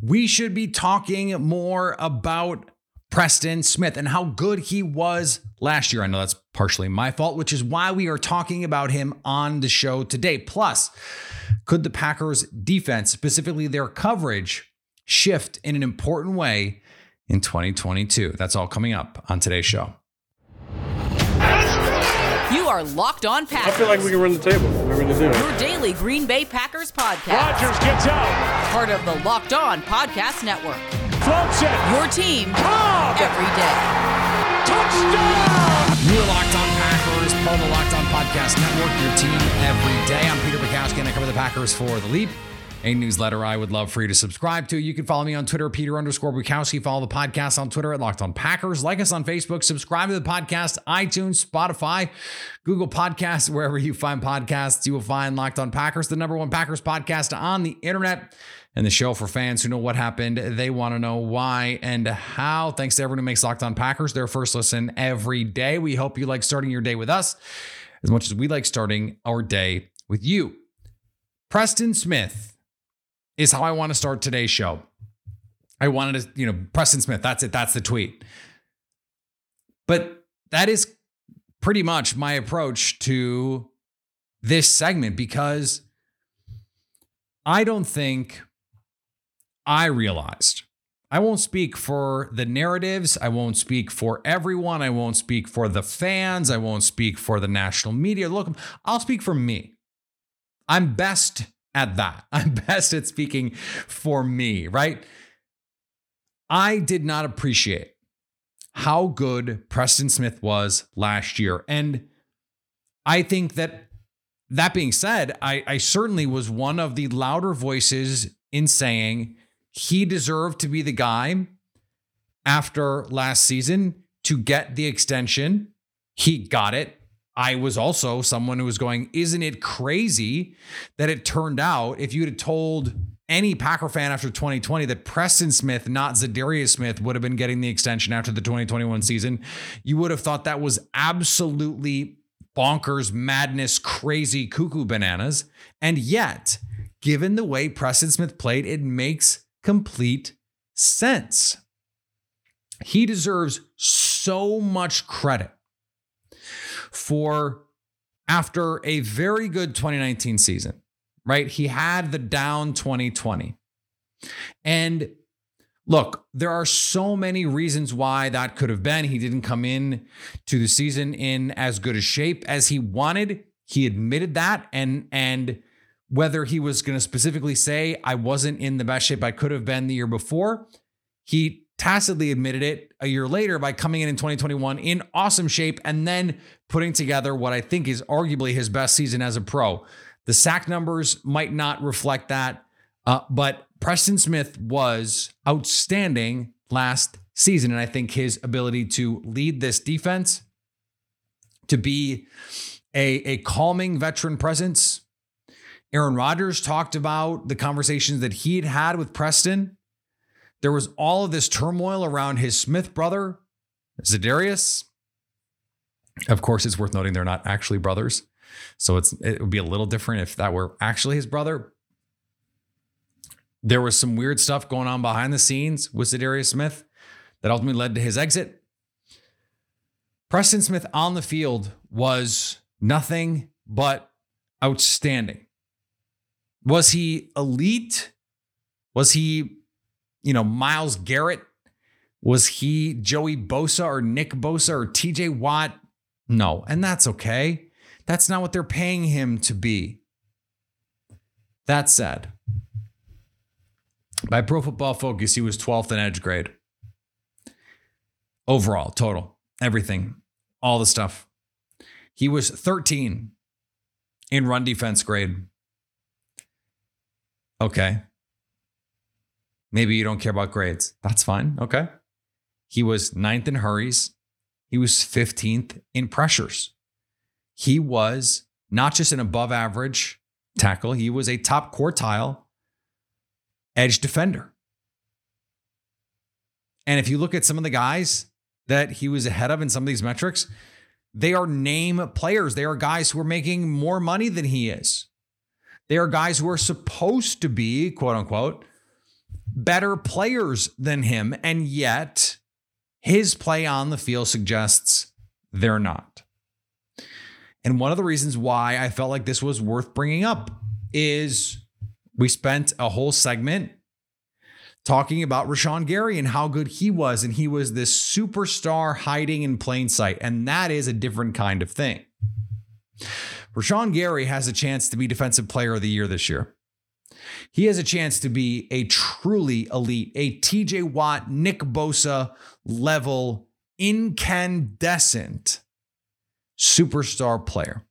we should be talking more about Preston Smith and how good he was last year. I know that's partially my fault, which is why we are talking about him on the show today. Plus, could the Packers defense, specifically their coverage, shift in an important way in 2022? That's all coming up on today's show. You are Locked On Packers. I feel like we can run the table. We're going to do it. Your daily Green Bay Packers podcast. Rodgers gets out. Part of the Locked On Podcast Network. Floats it. Your team Cobb. every day. Touchdown. You are Locked On Packers, part of the Locked On Podcast Network, your team every day. I'm Peter Bukowski, and I cover the Packers for The Leap, a newsletter I would love for you to subscribe to. You can follow me on Twitter, Peter underscore Bukowski. Follow the podcast on Twitter at Locked On Packers. Like us on Facebook. Subscribe to the podcast, iTunes, Spotify, Google Podcasts, wherever you find podcasts. You will find Locked On Packers, the number one Packers podcast on the internet and the show for fans who know what happened. They want to know why and how. Thanks to everyone who makes Locked On Packers their first listen every day. We hope you like starting your day with us as much as we like starting our day with you. Preston Smith is how I want to start today's show. I wanted to, you know, Preston Smith, that's it, that's the tweet. But that is pretty much my approach to this segment because I don't think I realized. I won't speak for the narratives. I won't speak for everyone. I won't speak for the fans. I won't speak for the national media. Look, I'll speak for me. I'm best at that. I'm best at speaking for me, right? I did not appreciate how good Preston Smith was last year. And I think that that being said, I, I certainly was one of the louder voices in saying he deserved to be the guy after last season to get the extension. He got it. I was also someone who was going, Isn't it crazy that it turned out if you'd have told any Packer fan after 2020 that Preston Smith, not Za'Darius Smith, would have been getting the extension after the 2021 season, you would have thought that was absolutely bonkers, madness, crazy, cuckoo bananas. And yet, given the way Preston Smith played, it makes complete sense. He deserves so much credit for after a very good 2019 season, right? He had the down 2020. And look, there are so many reasons why that could have been. He didn't come in to the season in as good a shape as he wanted. He admitted that and and whether he was going to specifically say I wasn't in the best shape I could have been the year before, he tacitly admitted it a year later by coming in in 2021 in awesome shape and then putting together what I think is arguably his best season as a pro. The sack numbers might not reflect that, uh, but Preston Smith was outstanding last season. And I think his ability to lead this defense, to be a, a calming veteran presence. Aaron Rodgers talked about the conversations that he had had with Preston. There was all of this turmoil around his Smith brother, Za'Darius. Of course, it's worth noting they're not actually brothers. So it's it would be a little different if that were actually his brother. There was some weird stuff going on behind the scenes with Za'Darius Smith that ultimately led to his exit. Preston Smith on the field was nothing but outstanding. Was he elite? Was he, you know, Myles Garrett? Was he Joey Bosa or Nick Bosa or TJ Watt? No, and that's okay. That's not what they're paying him to be. That said, by Pro Football Focus, he was 12th in edge grade. Overall, total, everything, all the stuff. He was 13 in run defense grade. Okay. Maybe you don't care about grades. That's fine. Okay. He was ninth in hurries. He was 15th in pressures. He was not just an above average tackle, he was a top quartile edge defender. And if you look at some of the guys that he was ahead of in some of these metrics, they are name players. They are guys who are making more money than he is. They are guys who are supposed to be, quote unquote, better players than him, and yet his play on the field suggests they're not. And one of the reasons why I felt like this was worth bringing up is we spent a whole segment talking about Rashan Gary and how good he was. And he was this superstar hiding in plain sight. And that is a different kind of thing. Rashan Gary has a chance to be Defensive Player of the Year this year. He has a chance to be a truly elite, a TJ Watt, Nick Bosa level, incandescent superstar player.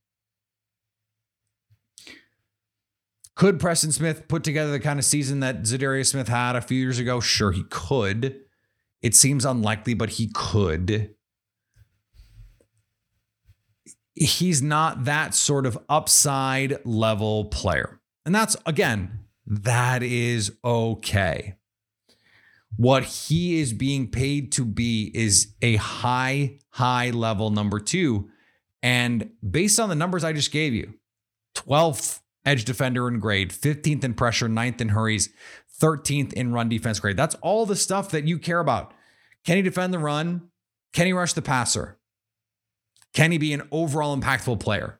Could Preston Smith put together the kind of season that Za'Darius Smith had a few years ago? Sure, he could. It seems unlikely, but he could. He's not that sort of upside level player. And that's, again, that is okay. What he is being paid to be is a high, high level number two. And based on the numbers I just gave you, 12th edge defender in grade, 15th in pressure, 9th in hurries, 13th in run defense grade. That's all the stuff that you care about. Can he defend the run? Can he rush the passer? Can he be an overall impactful player?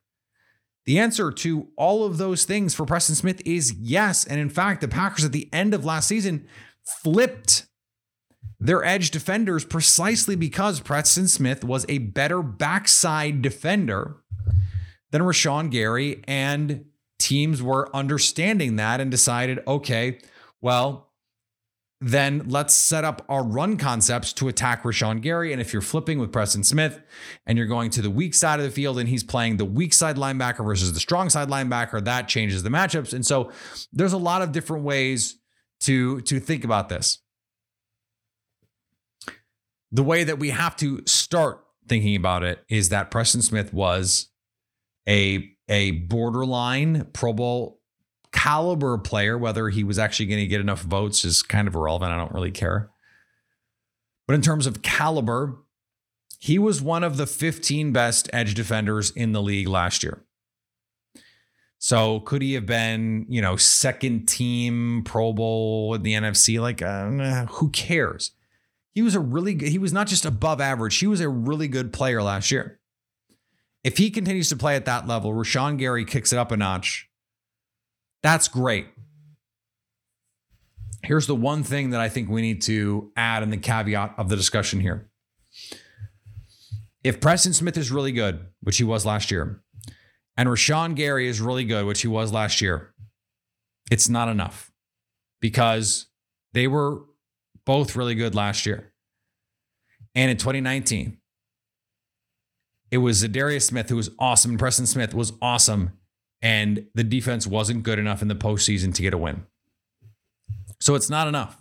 The answer to all of those things for Preston Smith is yes. And in fact, the Packers at the end of last season flipped their edge defenders precisely because Preston Smith was a better backside defender than Rashan Gary and teams were understanding that and decided, okay, well, then let's set up our run concepts to attack Rashan Gary. And if you're flipping with Preston Smith and you're going to the weak side of the field and he's playing the weak side linebacker versus the strong side linebacker, that changes the matchups. And so there's a lot of different ways to, to think about this. The way that we have to start thinking about it is that Preston Smith was a a borderline Pro Bowl caliber player. Whether he was actually going to get enough votes is kind of irrelevant. I don't really care. But in terms of caliber, he was one of the 15 best edge defenders in the league last year. So could he have been, you know, second team Pro Bowl in the NFC? Like, uh, who cares? He was a really good, he was not just above average, he was a really good player last year. If he continues to play at that level, Rashan Gary kicks it up a notch. That's great. Here's the one thing that I think we need to add in the caveat of the discussion here. If Preston Smith is really good, which he was last year, and Rashan Gary is really good, which he was last year, it's not enough because they were both really good last year. And in 2019, it was Darius Smith who was awesome. And Preston Smith was awesome. And the defense wasn't good enough in the postseason to get a win. So it's not enough.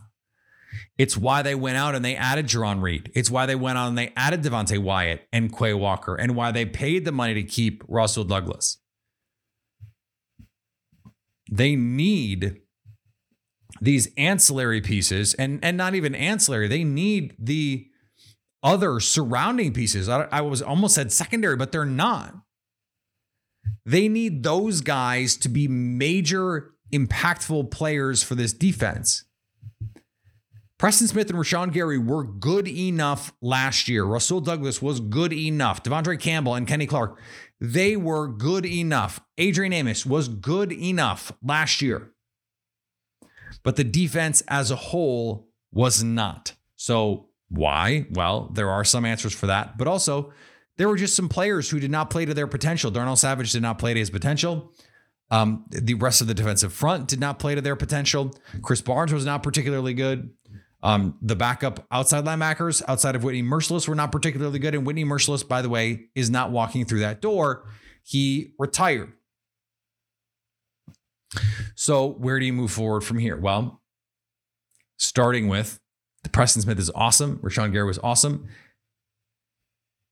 It's why they went out and they added Jarran Reed. It's why they went out and they added Devonte Wyatt and Quay Walker and why they paid the money to keep Rasul Douglas. They need these ancillary pieces and, and not even ancillary. They need the other surrounding pieces. I, I was almost said secondary, but they're not. They need those guys to be major impactful players for this defense. Preston Smith and Rashan Gary were good enough last year. Rasul Douglas was good enough. De'Vondre Campbell and Kenny Clark, they were good enough. Adrian Amos was good enough last year. But the defense as a whole was not. So why? Well, there are some answers for that, but also there were just some players who did not play to their potential. Darnell Savage did not play to his potential. Um, the rest of the defensive front did not play to their potential. Krys Barnes was not particularly good. Um, the backup outside linebackers outside of Whitney Mercilus were not particularly good. And Whitney Mercilus, by the way, is not walking through that door. He retired. So, where do you move forward from here? Well, starting with the Preston Smith is awesome. Rashan Gary was awesome.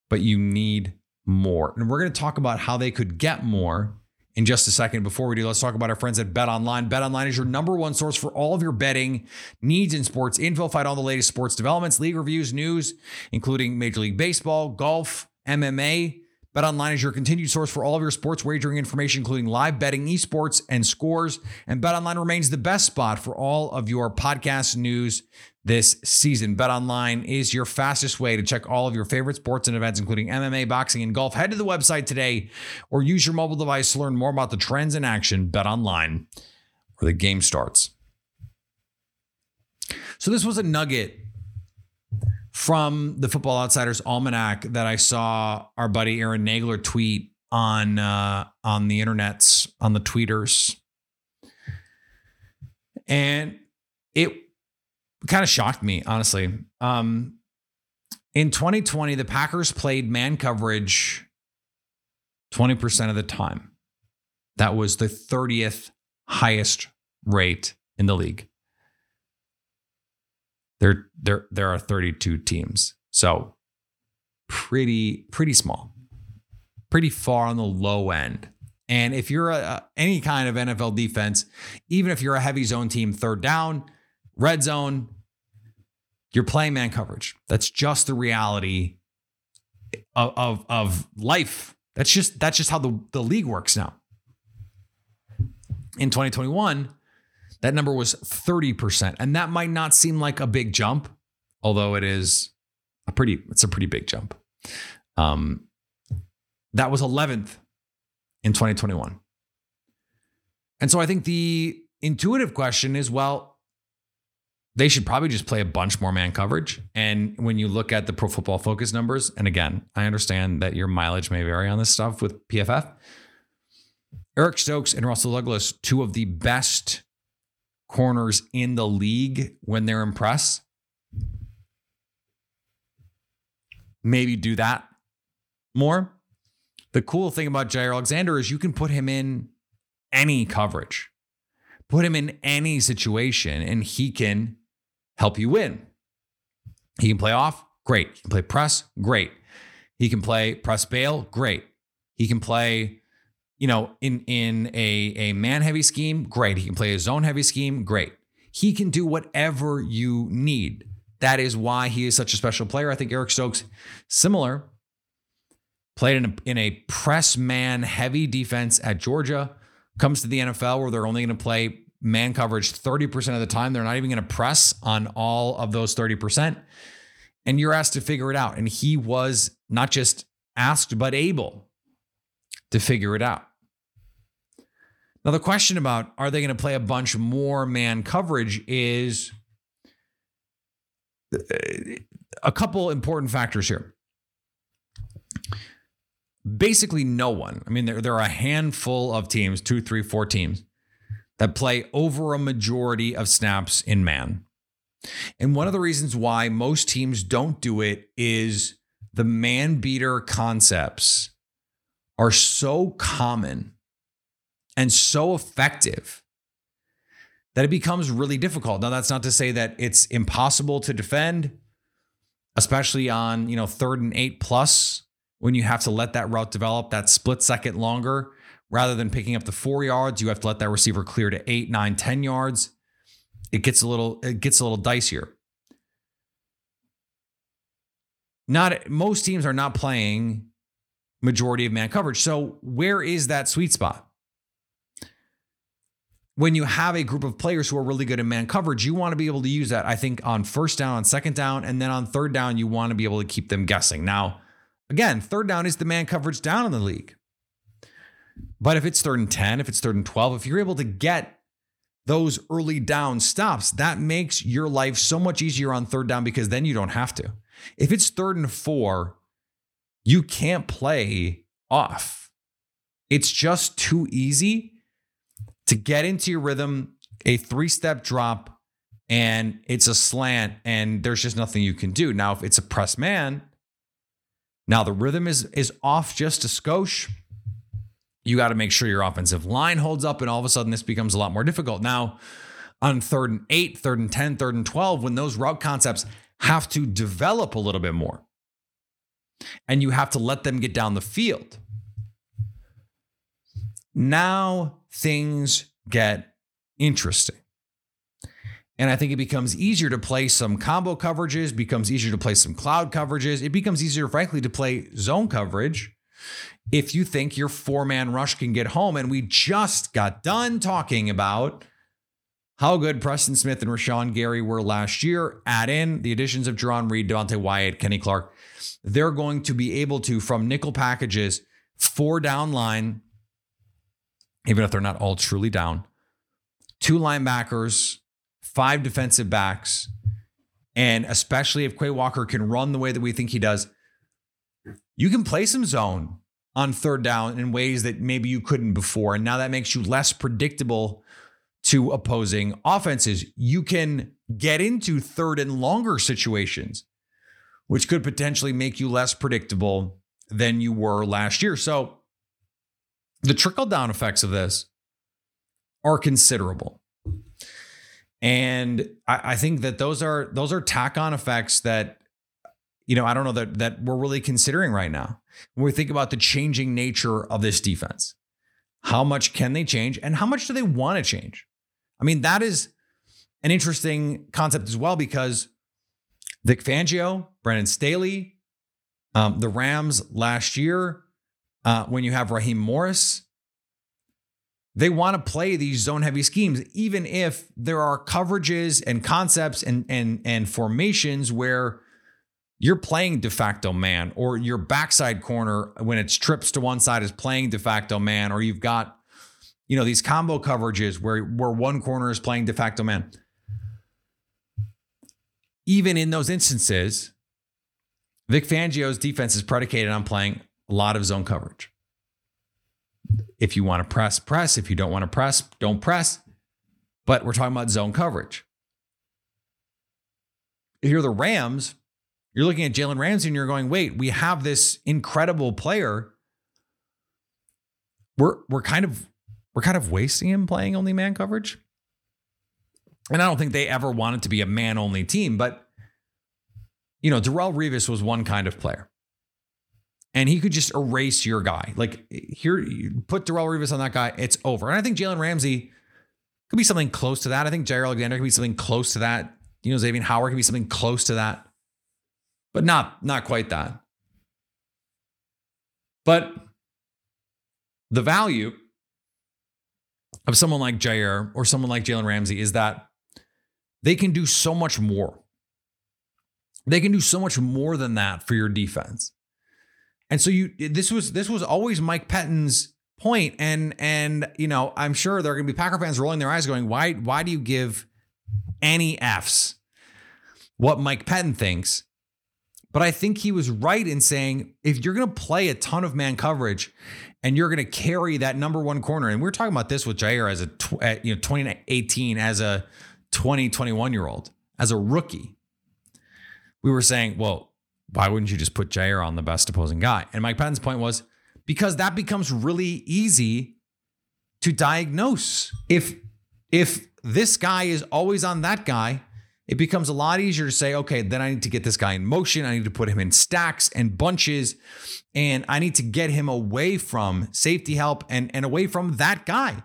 But you need more. And we're going to talk about how they could get more in just a second. Before we do, let's talk about our friends at Bet Online. Bet Online is your number one source for all of your betting needs in sports info. Find all the latest sports developments, league reviews, news, including Major League Baseball, golf, MMA. BetOnline is your continued source for all of your sports wagering information, including live betting, esports, and scores. And BetOnline remains the best spot for all of your podcast news this season. BetOnline is your fastest way to check all of your favorite sports and events, including MMA, boxing, and golf. Head to the website today or use your mobile device to learn more about the trends in action. BetOnline, where the game starts. So this was a nugget from the Football Outsiders Almanac that I saw our buddy Aaron Nagler tweet on uh, on the internets on the tweeters, and it kind of shocked me honestly. Um, in 2020, the Packers played man coverage 20% of the time. That was the 30th highest rate in the league. There, there, there are 32 teams. So pretty, pretty small, pretty far on the low end. And if you're a, any kind of NFL defense, even if you're a heavy zone team, third down, red zone, you're playing man coverage. That's just the reality of, of, of life. That's just that's just how the, the league works now. In 2021, that number was 30%. And that might not seem like a big jump, although it is a pretty, it's a pretty big jump. Um, that was 11th in 2021. And so I think the intuitive question is well, they should probably just play a bunch more man coverage. And when you look at the pro football focus numbers, and again, I understand that your mileage may vary on this stuff with PFF. Eric Stokes and Rasul Douglas, two of the best corners in the league when they're in press. Maybe do that more. The cool thing about Jaire Alexander is you can put him in any coverage, put him in any situation, and he can help you win. He can play off, great. He can play press, great. He can play press bail, great. He can play you know, in in a a man heavy scheme, great. He can play a zone heavy scheme, great. He can do whatever you need. That is why he is such a special player. I think Eric Stokes, similar, played in a, in a press man heavy defense at Georgia. Comes to the NFL where they're only going to play man coverage 30% of the time. They're not even going to press on all of those 30%. And you're asked to figure it out. And he was not just asked, but able to figure it out. Now, the question about are they going to play a bunch more man coverage is uh, a couple important factors here. Basically, no one. I mean, there, there are a handful of teams, two, three, four teams, that play over a majority of snaps in man. And one of the reasons why most teams don't do it is the man beater concepts are so common and so effective that it becomes really difficult. Now, that's not to say that it's impossible to defend, especially on, you know, third and eight plus when you have to let that route develop that split second longer rather than picking up the four yards, you have to let that receiver clear to eight, nine, ten yards. It gets a little, it gets a little dicier. Not most teams are not playing majority of man coverage. So where is that sweet spot? When you have a group of players who are really good in man coverage, you want to be able to use that, I think, on first down, on second down, and then on third down, you want to be able to keep them guessing. Now, again, third down is the man coverage down in the league. But if it's third and 10, if it's third and 12, if you're able to get those early down stops, that makes your life so much easier on third down because then you don't have to. If it's third and four, you can't play off. It's just too easy to get into your rhythm, a three step drop, and it's a slant, and there's just nothing you can do. Now, if it's a press man, now the rhythm is is off just a skosh. You got to make sure your offensive line holds up, and all of a sudden this becomes a lot more difficult. Now, on third and eight, third and 10, third and 12, when those route concepts have to develop a little bit more, and you have to let them get down the field. Now things get interesting. And I think it becomes easier to play some combo coverages, becomes easier to play some cloud coverages. It becomes easier, frankly, to play zone coverage if you think your four man rush can get home. And we just got done talking about how good Preston Smith and Rashan Gary were last year. Add in the additions of Jarran Reed, Devonte Wyatt, Kenny Clark. They're going to be able to, from nickel packages, four down line, even if they're not all truly down, two linebackers, five defensive backs, and especially if Quay Walker can run the way that we think he does, you can play some zone on third down in ways that maybe you couldn't before. And now that makes you less predictable to opposing offenses. You can get into third and longer situations, which could potentially make you less predictable than you were last year. So the trickle down effects of this are considerable. And I, I think that those are those are tack on effects that you know I don't know that that we're really considering right now when we think about the changing nature of this defense. How much can they change, and how much do they want to change? I mean, that is an interesting concept as well because Vic Fangio, Brandon Staley, um, the Rams last year, uh, when you have Raheem Morris, they want to play these zone heavy schemes, even if there are coverages and concepts and and and formations where you're playing de facto man, or your backside corner when it's trips to one side is playing de facto man, or you've got you know these combo coverages where where one corner is playing de facto man. Even in those instances, Vic Fangio's defense is predicated on playing a lot of zone coverage. If you want to press, press. If you don't want to press, don't press. But we're talking about zone coverage. If you're the Rams, you're looking at Jalen Ramsey and you're going, wait, we have this incredible player. We're we're kind of we're kind of wasting him playing only man coverage. And I don't think they ever wanted to be a man only team, but you know, Darrelle Revis was one kind of player and he could just erase your guy. Like here, put Darrelle Revis on that guy, it's over. And I think Jalen Ramsey could be something close to that. I think Jaire Alexander could be something close to that. You know, Xavier Howard could be something close to that, but not not quite that. But the value of someone like Jaire or someone like Jalen Ramsey is that they can do so much more. They can do so much more than that for your defense. And so you this was this was always Mike Pettine's point and and you know, I'm sure there are going to be Packer fans rolling their eyes going, "Why why do you give any Fs what Mike Pettine thinks?" But I think he was right in saying if you're going to play a ton of man coverage and you're going to carry that number one corner, and we are talking about this with Jaire as a tw- eh, you know 2018 as a 20 21 year old as a rookie, we were saying, well, why wouldn't you just put Jaire on the best opposing guy? And Mike Pettine's point was because that becomes really easy to diagnose. If if this guy is always on that guy, it becomes a lot easier to say, okay, then I need to get this guy in motion. I need to put him in stacks and bunches, and I need to get him away from safety help and, and away from that guy.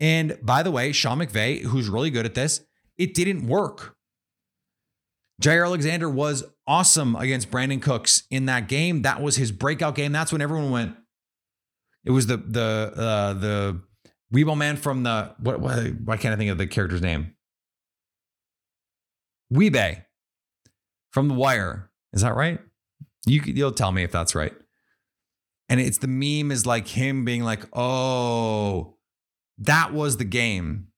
And by the way, Sean McVay, who's really good at this, it didn't work. Jaire Alexander was awesome against Brandin Cooks in that game. That was his breakout game. That's when everyone went. It was the the uh, the Weibo man from the what, what why can't I think of the character's name? Wee-Bey from The Wire. Is that right? You you'll tell me if that's right. And it's the meme is like him being like, "Oh, that was the game."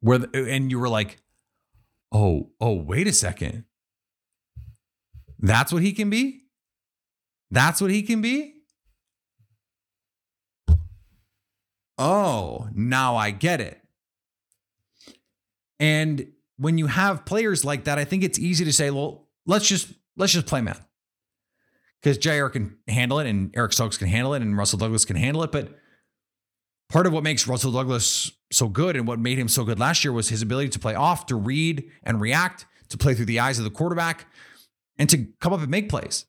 Where the, and you were like, oh, oh, wait a second. That's what he can be? That's what he can be? Oh, now I get it. And when you have players like that, I think it's easy to say, well, let's just let's just play man. Because Jaire can handle it and Eric Stokes can handle it and Rasul Douglas can handle it. But part of what makes Rasul Douglas so good and what made him so good last year was his ability to play off, to read and react, to play through the eyes of the quarterback, and to come up and make plays.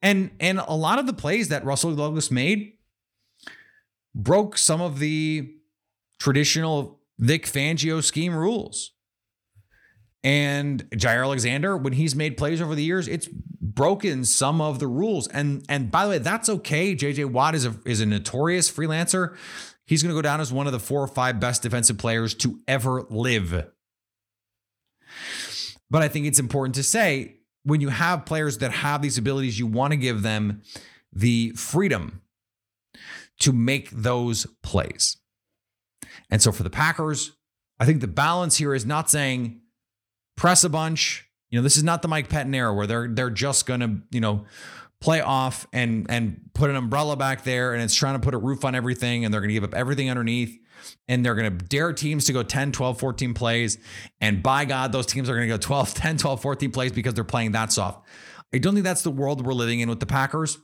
And and a lot of the plays that Rasul Douglas made broke some of the traditional Vic Fangio scheme rules. And Jaire Alexander, when he's made plays over the years, it's broken some of the rules. And and by the way, that's okay. JJ Watt is a is a notorious freelancer. He's going to go down as one of the four or five best defensive players to ever live. But I think it's important to say when you have players that have these abilities, you want to give them the freedom to make those plays. And so for the Packers, I think the balance here is not saying press a bunch. You know, this is not the Mike Pettine era where they're they're just gonna, you know, play off and and put an umbrella back there and it's trying to put a roof on everything and they're gonna give up everything underneath and they're going to dare teams to go 10, 12, 14 plays. And by God, those teams are going to go 12, 10, 12, 14 plays because they're playing that soft. I don't think that's the world we're living in with the Packers.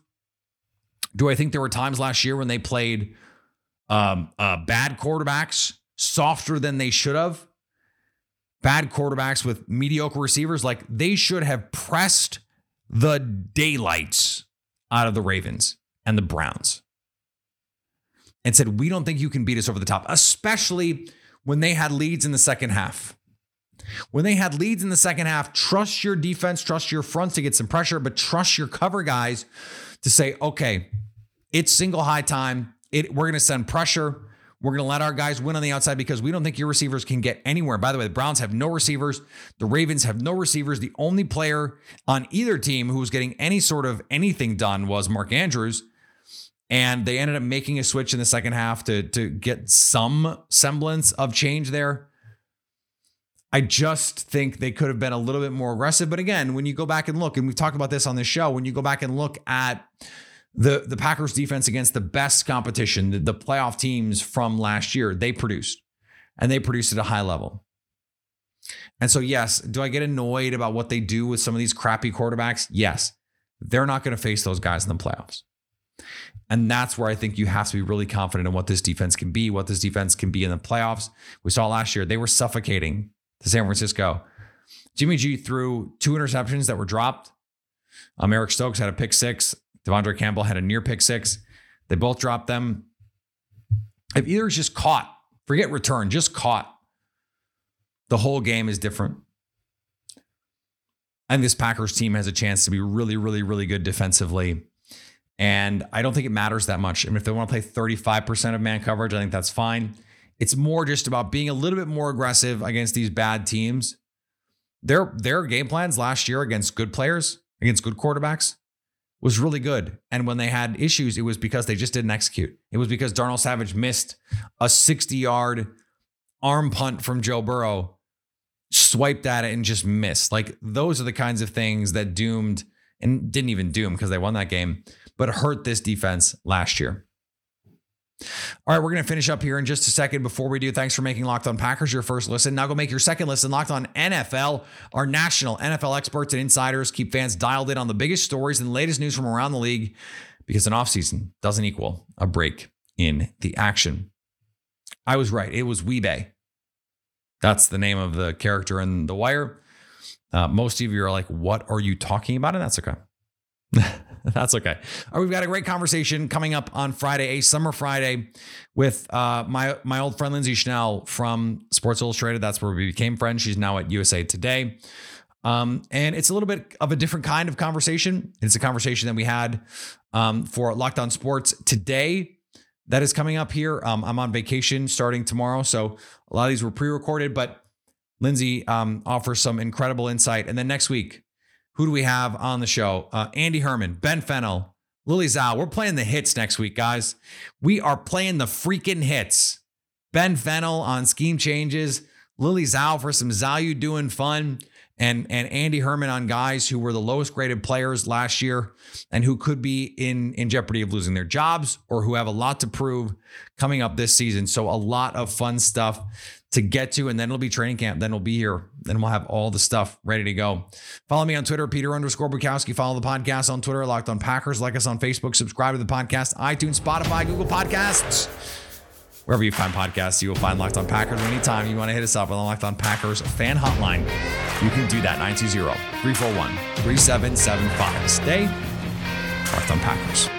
Do I think there were times last year when they played um, uh, bad quarterbacks softer than they should have? Bad quarterbacks with mediocre receivers, like they should have pressed the daylights out of the Ravens and the Browns and said, We don't think you can beat us over the top, especially when they had leads in the second half. When they had leads in the second half, trust your defense, trust your fronts to get some pressure, but trust your cover guys to say, okay, it's single high time. It, we're going to send pressure. We're going to let our guys win on the outside because we don't think your receivers can get anywhere. By the way, the Browns have no receivers. The Ravens have no receivers. The only player on either team who was getting any sort of anything done was Mark Andrews and they ended up making a switch in the second half to to get some semblance of change there. I just think they could have been a little bit more aggressive. But again, when you go back and look, and we've talked about this on this show, when you go back and look at the the Packers defense against the best competition, the, the playoff teams from last year, they produced, and they produced at a high level. And so, yes, do I get annoyed about what they do with some of these crappy quarterbacks? Yes, they're not going to face those guys in the playoffs. And that's where I think you have to be really confident in what this defense can be, what this defense can be in the playoffs. We saw last year, they were suffocating to San Francisco. Jimmy G threw two interceptions that were dropped. Um, Eric Stokes had a pick six. De'Vondre Campbell had a near pick six. They both dropped them. If either is just caught, forget return, just caught, the whole game is different. And this Packers team has a chance to be really, really, really good defensively. And I don't think it matters that much. I mean, if they want to play 35% of man coverage, I think that's fine. It's more just about being a little bit more aggressive against these bad teams. Their their game plans last year against good players, against good quarterbacks, was really good. And when they had issues, it was because they just didn't execute. It was because Darnell Savage missed a 60 yard arm punt from Joe Burrow, swiped at it and just missed. Like those are the kinds of things that doomed and didn't even doom because they won that game, but hurt this defense last year. All right, we're going to finish up here in just a second. Before we do, thanks for making Locked On Packers your first listen. Now go make your second listen. Locked On NFL. Our national NFL experts and insiders keep fans dialed in on the biggest stories and latest news from around the league because an offseason doesn't equal a break in the action. I was right. It was Wee-Bey. That's the name of the character in The Wire. Uh, most of you are like, what are you talking about? And that's okay. That's okay. Right, we've got a great conversation coming up on Friday, a summer Friday, with uh, my my old friend Lindsay Schnell from Sports Illustrated. That's where we became friends. She's now at USA Today. Um, and it's a little bit of a different kind of conversation. It's a conversation that we had um, for Locked On Sports today. That is coming up here. Um, I'm on vacation starting tomorrow, so a lot of these were pre-recorded, but Lindsay um, offers some incredible insight. And then next week, who do we have on the show? Uh, Andy Herman, Ben Fennell, Lily Zhao. We're playing the hits next week, guys. We are playing the freaking hits. Ben Fennell on scheme changes, Lily Zhao for some Zhao doing fun, and and Andy Herman on guys who were the lowest graded players last year and who could be in in jeopardy of losing their jobs or who have a lot to prove coming up this season. So a lot of fun stuff to get to, and then it'll be training camp. Then we'll be here. Then we'll have all the stuff ready to go. Follow me on Twitter, Peter underscore Bukowski. Follow the podcast on Twitter, Locked on Packers. Like us on Facebook. Subscribe to the podcast, iTunes, Spotify, Google Podcasts. Wherever you find podcasts, you will find Locked on Packers. Anytime you want to hit us up on the Locked on Packers fan hotline, you can do that 920 341 3775. Stay Locked on Packers.